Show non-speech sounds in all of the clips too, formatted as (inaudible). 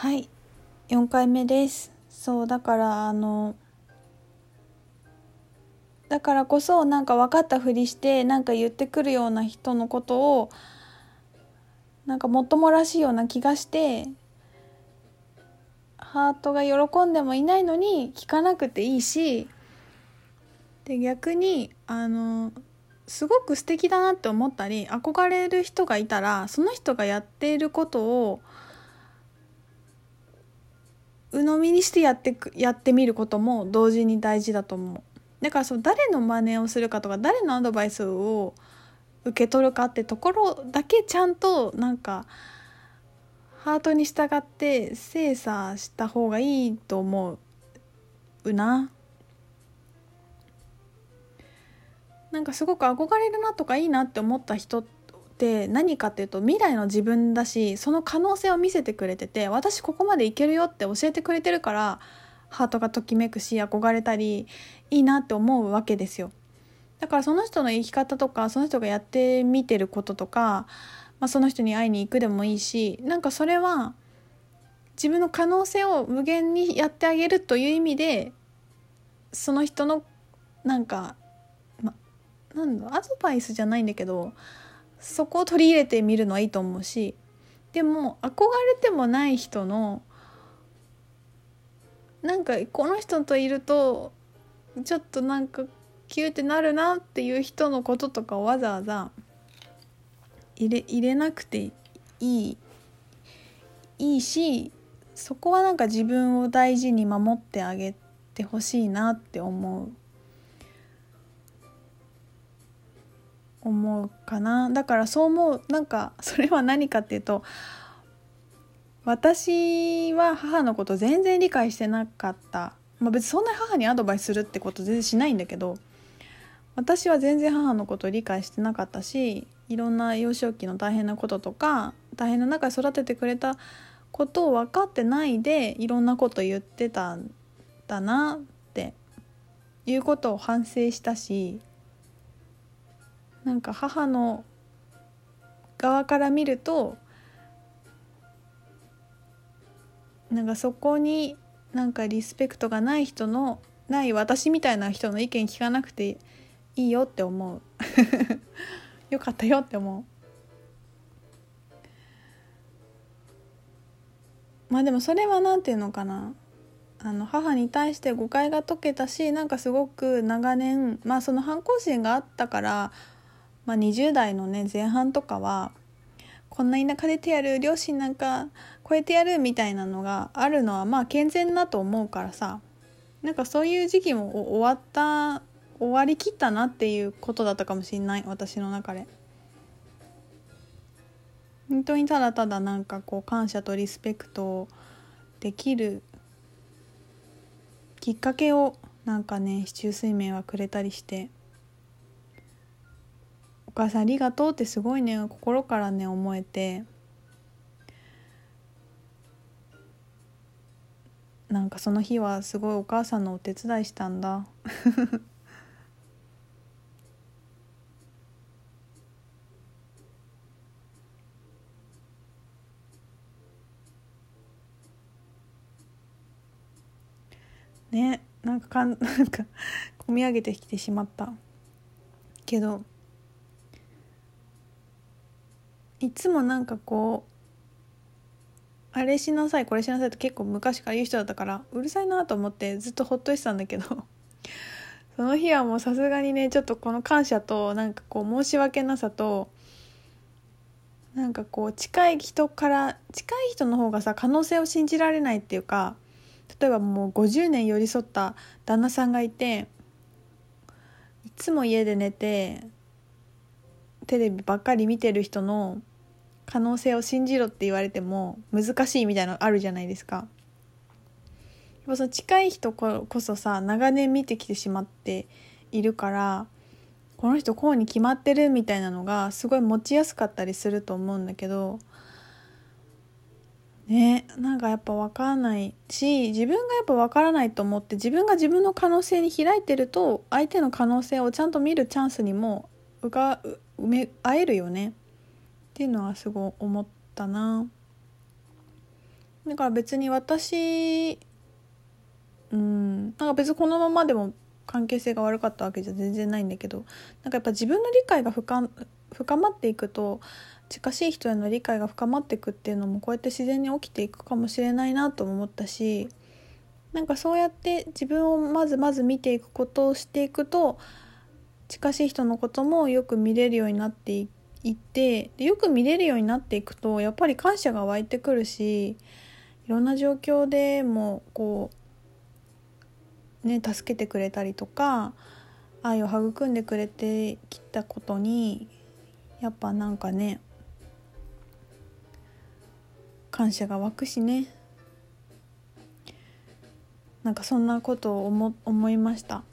はい。4回目です。そうだからあのだからこそなんか分かったふりしてなんか言ってくるような人のことをなんかもっともらしいような気がしてハートが喜んでもいないのに聞かなくていいしで逆にあのすごく素敵だなって思ったり憧れる人がいたらその人がやっていることを鵜呑みにしてやってくやってみることも同時に大事だと思う。だからそう誰の真似をするかとか誰のアドバイスを受け取るかってところだけちゃんとなんかハートに従って精査した方がいいと思うな。なんかすごく憧れるなとかいいなって思った人って何かっていうと未来の自分だしその可能性を見せてくれてて私ここまでいけるよって教えてくれてるからハートがときめくし憧れたりいいなって思うわけですよ。だからその人の生き方とかその人がやってみてることとか、まあ、その人に会いに行くでもいいしなんかそれは自分の可能性を無限にやってあげるという意味でその人のなんかまなんだアドバイスじゃないんだけどそこを取り入れてみるのはいいと思うしでも憧れてもない人のなんかこの人といるとちょっとなんかキューってなるなっていう人のこととかをわざわざ入れ入れなくていいいいしそこはなんか自分を大事に守ってあげてほしいなって思う。思うかな。だからそう思う。なんかそれは何かっていうと私は母のこと全然理解してなかった、まあ、別にそんな母にアドバイスするってこと全然しないんだけど私は全然母のことを理解してなかったしいろんな幼少期の大変なこととか大変な中で育ててくれたことを分かってないでいろんなこと言ってたんだなっていうことを反省したしなんか母の側から見るとなんかそこになんかリスペクトがない人のない私みたいな人の意見聞かなくていいよって思う。(laughs) よかったよって思う。まあでもそれは何て言うのかな。あの母に対して誤解が解けたしなんかすごく長年まあその反抗心があったからまあ、20代のね前半とかはこんな田舎出てやる両親なんか超えてやるみたいなのがあるのはまあ健全だと思うからさなんかそういう時期も終わった終わりきったなっていうことだったかもしんない私の中で。本当にただただなんかこう感謝とリスペクトできるきっかけをなんかね市中水面はくれたりして母さんありがとうってすごいね心からね思えて。なんかその日はすごいお母さんのお手伝いしたんだ。(laughs) ねなんかかん (laughs) なんか込み上げてきてしまった。けどいつもなんかこうあれしなさいこれしなさいって結構昔から言う人だったからうるさいなと思ってずっとほっとしてたんだけど (laughs) その日はもうさすがにねちょっとこの感謝となんかこう申し訳なさとなんかこう近い人から近い人の方がさ可能性を信じられないっていうか例えばもう50年寄り添った旦那さんがいていつも家で寝てテレビばっかり見てる人の可能性を信じろって言われても難しいみたいなのあるじゃないですか。やっぱその近い人こそさ長年見てきてしまっているからこの人こうに決まってるみたいなのがすごい持ちやすかったりすると思うんだけどねなんかやっぱ分からないし自分がやっぱ分からないと思って自分が自分の可能性に開いてると相手の可能性をちゃんと見るチャンスにもうか埋め会えるよねっていうのはすごい思ったな。だから別に私うんなんか別にこのままでも関係性が悪かったわけじゃ全然ないんだけどなんかやっぱ自分の理解が深深まっていくと近しい人への理解が深まっていくっていうのもこうやって自然に起きていくかもしれないなと思ったしなんかそうやって自分をまずまず見ていくことをしていくと近しい人のこともよく見れるようになっていってでよく見れるようになっていくとやっぱり感謝が湧いてくるしいろんな状況でもこうね助けてくれたりとか愛を育んでくれてきたことにやっぱなんかね感謝が湧くしね。なんかそんなことを思思いました。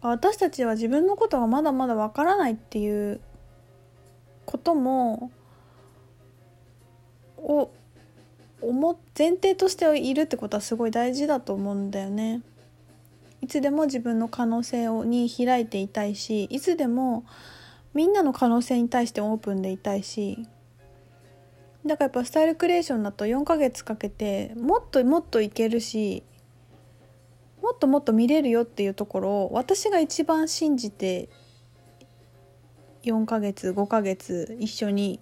私たちは自分のことがまだまだわからないっていうこともを思前提としているってことはすごい大事だと思うんだよね。いつでも自分の可能性をに開いていたいしいつでもみんなの可能性に対してオープンでいたいしだからやっぱスタイルクリエーションだと4ヶ月かけてもっともっといけるしもっともっと見れるよっていうところを私が一番信じて4ヶ月5ヶ月一緒に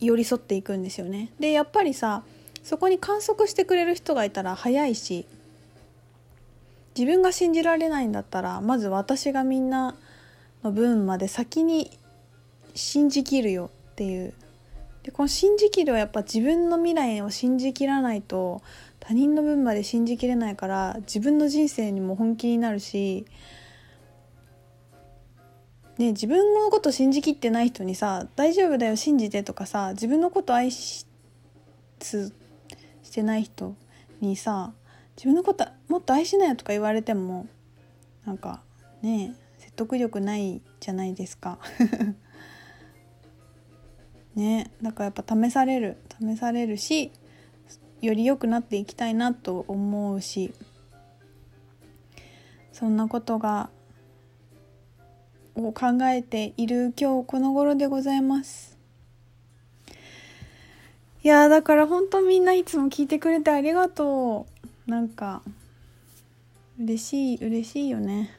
寄り添っていくんですよね。でやっぱりさそこに観測してくれる人がいたら早いし自分が信じられないんだったらまず私がみんなの分まで先に信じきるよっていうでこの信じきるはやっぱ自分の未来を信じきらないと他人の分まで信じきれないから自分の人生にも本気になるし、ね、自分のこと信じきってない人にさ「大丈夫だよ信じて」とかさ自分のこと愛ししてない人にさ自分のこともっと愛しなよとか言われてもなんかね説得力ないじゃないですか。(laughs) ねだからやっぱ試される試されるしより良くなっていきたいなと思うしそんなことがを考えている今日この頃でございます。いやだから本当みんないつも聞いてくれてありがとう。なんか嬉しい嬉しいよね。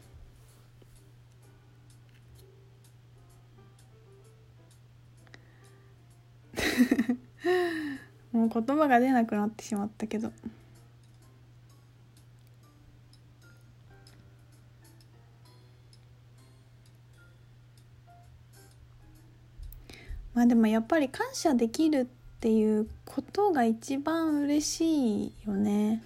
(laughs) もう言葉が出なくなってしまったけど。まあでもやっぱり感謝できるっていうことが一番嬉しいよね。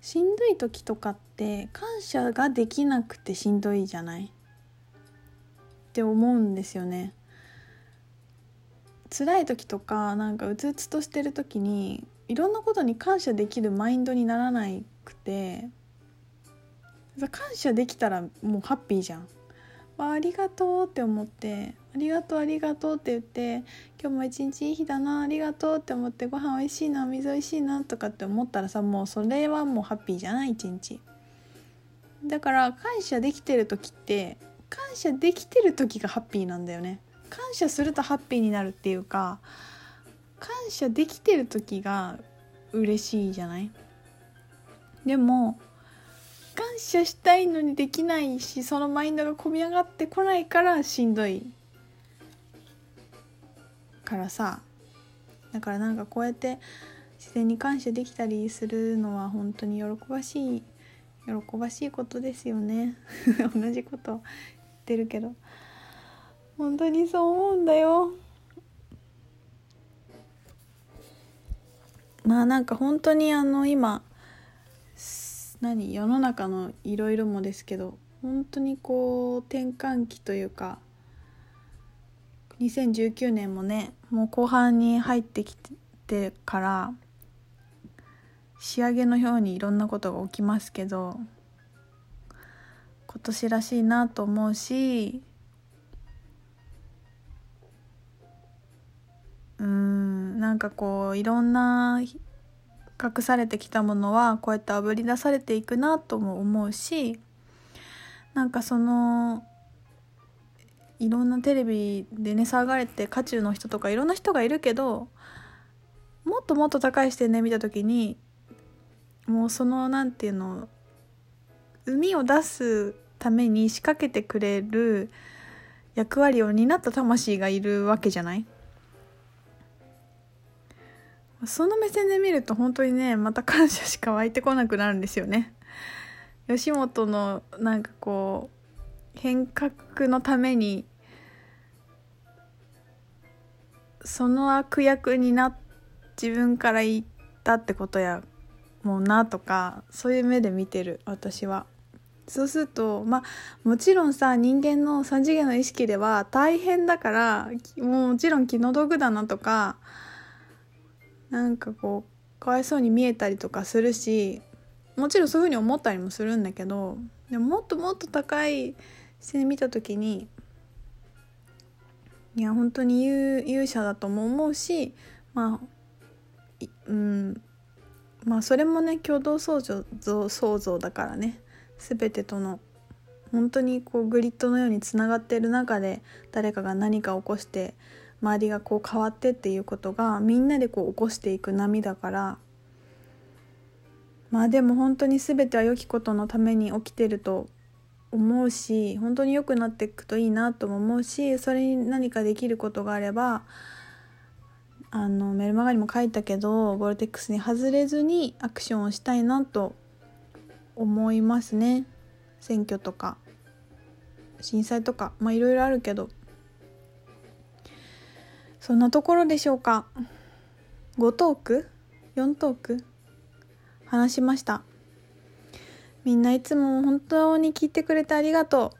しんどい時とかって感謝ができなくてしんどいじゃない？って思うんですよね。辛い時とかなんかうつうつとしてる時にいろんなことに感謝できるマインドにならなくて。感謝できたらもうハッピーじゃん。あありがとうって思って「ありがとうありがとう」って言って「今日も一日いい日だなありがとう」って思って「ご飯おいしいな水おいしいな」とかって思ったらさもうそれはもうハッピーじゃない一日。だから感謝できてる時って感謝できてる時がハッピーなんだよね。感謝するとハッピーになるっていうか感謝できてる時が嬉しいじゃない？でも感謝したいのにできないしそのマインドが込み上がってこないからしんどいからさだからなんかこうやって自然に感謝できたりするのは本当に喜ばしい喜ばしいことですよね。(laughs) 同じこと言ってるけど。本当にそう思うんだよ。まあなんか本当にあの今何世の中のいろいろもですけど本当にこう転換期というか2019年もねもう後半に入ってきてから仕上げのようにいろんなことが起きますけど今年らしいなと思うしうんなんかこういろんな隠されてきたものはこうやってあぶり出されていくなとも思うしなんかそのいろんなテレビでね騒がれて渦中の人とかいろんな人がいるけどもっともっと高い視点で見た時にもうそのなんていうの海を出すために仕掛けてくれる役割を担った魂がいるわけじゃない？その目線で見ると本当にねまた感謝しか湧いてこなくなるんですよね。吉本のなんかこう変革のためにその悪役にな自分から言ったってことやもうなとかそういう目で見てる私は。そうするとまあもちろんさ人間の3次元の意識では大変だからももちろん気の毒だなとかなんかこうかわいそうに見えたりとかするしもちろんそういうふうに思ったりもするんだけどでももっともっと高い視点で見た時にいや本当に勇勇者だとも思うしまあうん。まあそれもね共同創造創造だからね。全てとの本当にこうグリッドのようにつながってる中で誰かが何か起こして周りがこう変わってっていうことがみんなでこう起こしていく波だからまあでも本当に全ては良きことのために起きてると思うし本当に良くなっていくといいなとも思うしそれに何かできることがあればあのメルマガにも書いたけどボルテックスに外れずにアクションをしたいなと思いますね。選挙とか震災とかまあいろいろあるけど。そんなところでしょうか。5トーク？4トーク？話しました。みんないつも本当に聞いてくれてありがと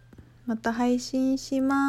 う。また配信します。